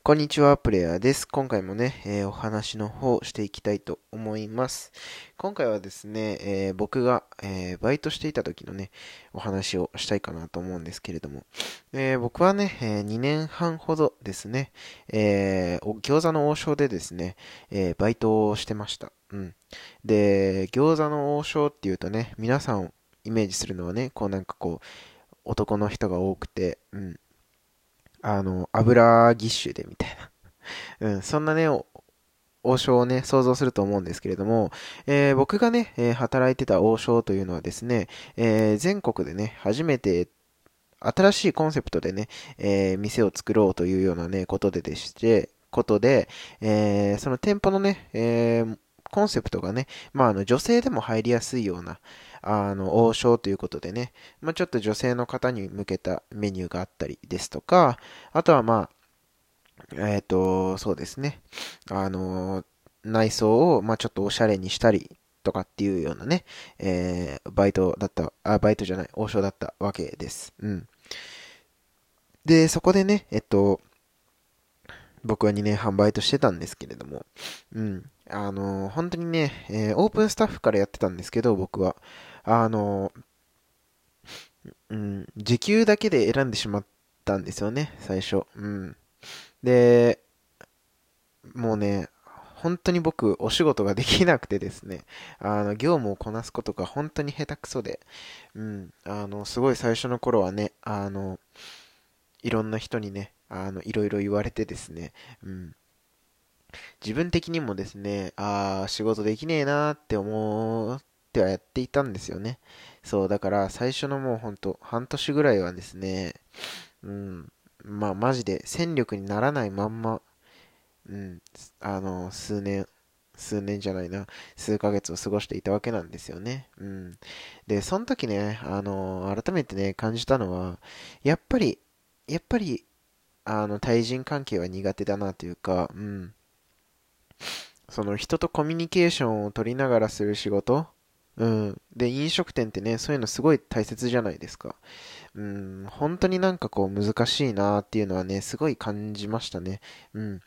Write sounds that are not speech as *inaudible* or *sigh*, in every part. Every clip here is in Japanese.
こんにちは、プレイヤーです。今回もね、えー、お話の方していきたいと思います。今回はですね、えー、僕が、えー、バイトしていた時のね、お話をしたいかなと思うんですけれども、え僕はね、え2年半ほどですね、え餃子の王将でですね、えバイトをしてました。うん。で、餃子の王将っていうとね、皆さんをイメージするのはね、こうなんかこう、男の人が多くて、うん、あの、油ぎっしゅでみたいな。*laughs* うん、そんなね、王将をね、想像すると思うんですけれども、えー、僕がね、えー、働いてた王将というのはですね、えー、全国でね、初めて新しいコンセプトでね、え店を作ろうというようなね、ことででして、ことで、えその店舗のね、えコンセプトがね、まあ、あの、女性でも入りやすいような、あの、王将ということでね、まあ、ちょっと女性の方に向けたメニューがあったりですとか、あとはまあ、えっ、ー、と、そうですね、あの、内装を、まあ、ちょっとおしゃれにしたりとかっていうようなね、えー、バイトだった、あ、バイトじゃない、王将だったわけです。うん。で、そこでね、えっと、僕は2年半バイトしてたんですけれども、うん。あの、本当にね、えー、オープンスタッフからやってたんですけど、僕は。あの、うん、時給だけで選んでしまったんですよね、最初。うん。で、もうね、本当に僕、お仕事ができなくてですね、あの、業務をこなすことが本当に下手くそで、うん、あの、すごい最初の頃はね、あの、いろんな人にね、あの、いろいろ言われてですね、うん、自分的にもですね、ああ、仕事できねえなーって思ってはやっていたんですよね。そう、だから最初のもうほんと半年ぐらいはですね、うん、まあマジで戦力にならないまんま、うん、あの、数年、数年じゃないな、数ヶ月を過ごしていたわけなんですよね。うん。で、その時ね、あの、改めてね、感じたのは、やっぱり、やっぱり、あの、対人関係は苦手だなというか、うん。その人とコミュニケーションを取りながらする仕事？うん。で、飲食店ってね、そういうのすごい大切じゃないですか。うん、本当になんかこう難しいなっていうのはね、すごい感じましたね。うん。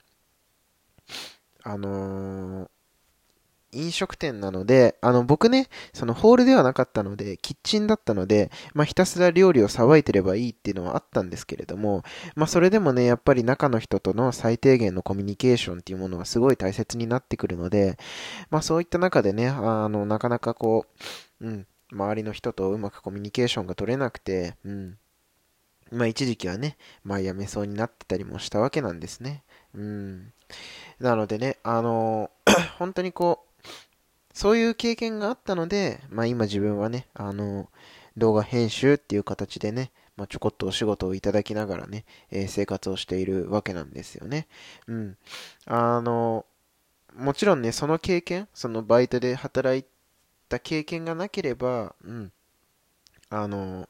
あのー、飲食店なので、あの、僕ね、そのホールではなかったので、キッチンだったので、まあ、ひたすら料理をさばいてればいいっていうのはあったんですけれども、まあ、それでもね、やっぱり中の人との最低限のコミュニケーションっていうものはすごい大切になってくるので、まあ、そういった中でね、あの、なかなかこう、うん、周りの人とうまくコミュニケーションが取れなくて、うん、まあ一時期はね、まあ辞めそうになってたりもしたわけなんですね。うん。なのでね、あの *clears throat* 本当にこう、そういう経験があったので、まあ今自分はね、あの、動画編集っていう形でね、まあ、ちょこっとお仕事をいただきながらね、えー、生活をしているわけなんですよね。うん。あの、もちろんね、その経験、そのバイトで働いた経験がなければ、うん。あの、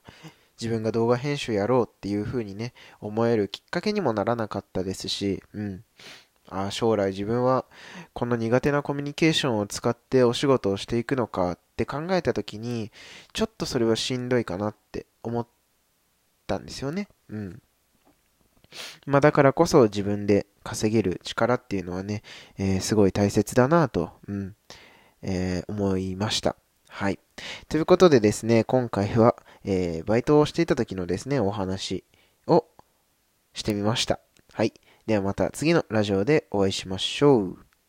自分が動画編集やろうっていう風にね、思えるきっかけにもならなかったですし、うん。あ将来自分はこの苦手なコミュニケーションを使ってお仕事をしていくのかって考えた時にちょっとそれはしんどいかなって思ったんですよね。うん。まあだからこそ自分で稼げる力っていうのはね、えー、すごい大切だなと、うん、えー、思いました。はい。ということでですね、今回は、えー、バイトをしていた時のですね、お話をしてみました。はい。ではまた次のラジオでお会いしましょう。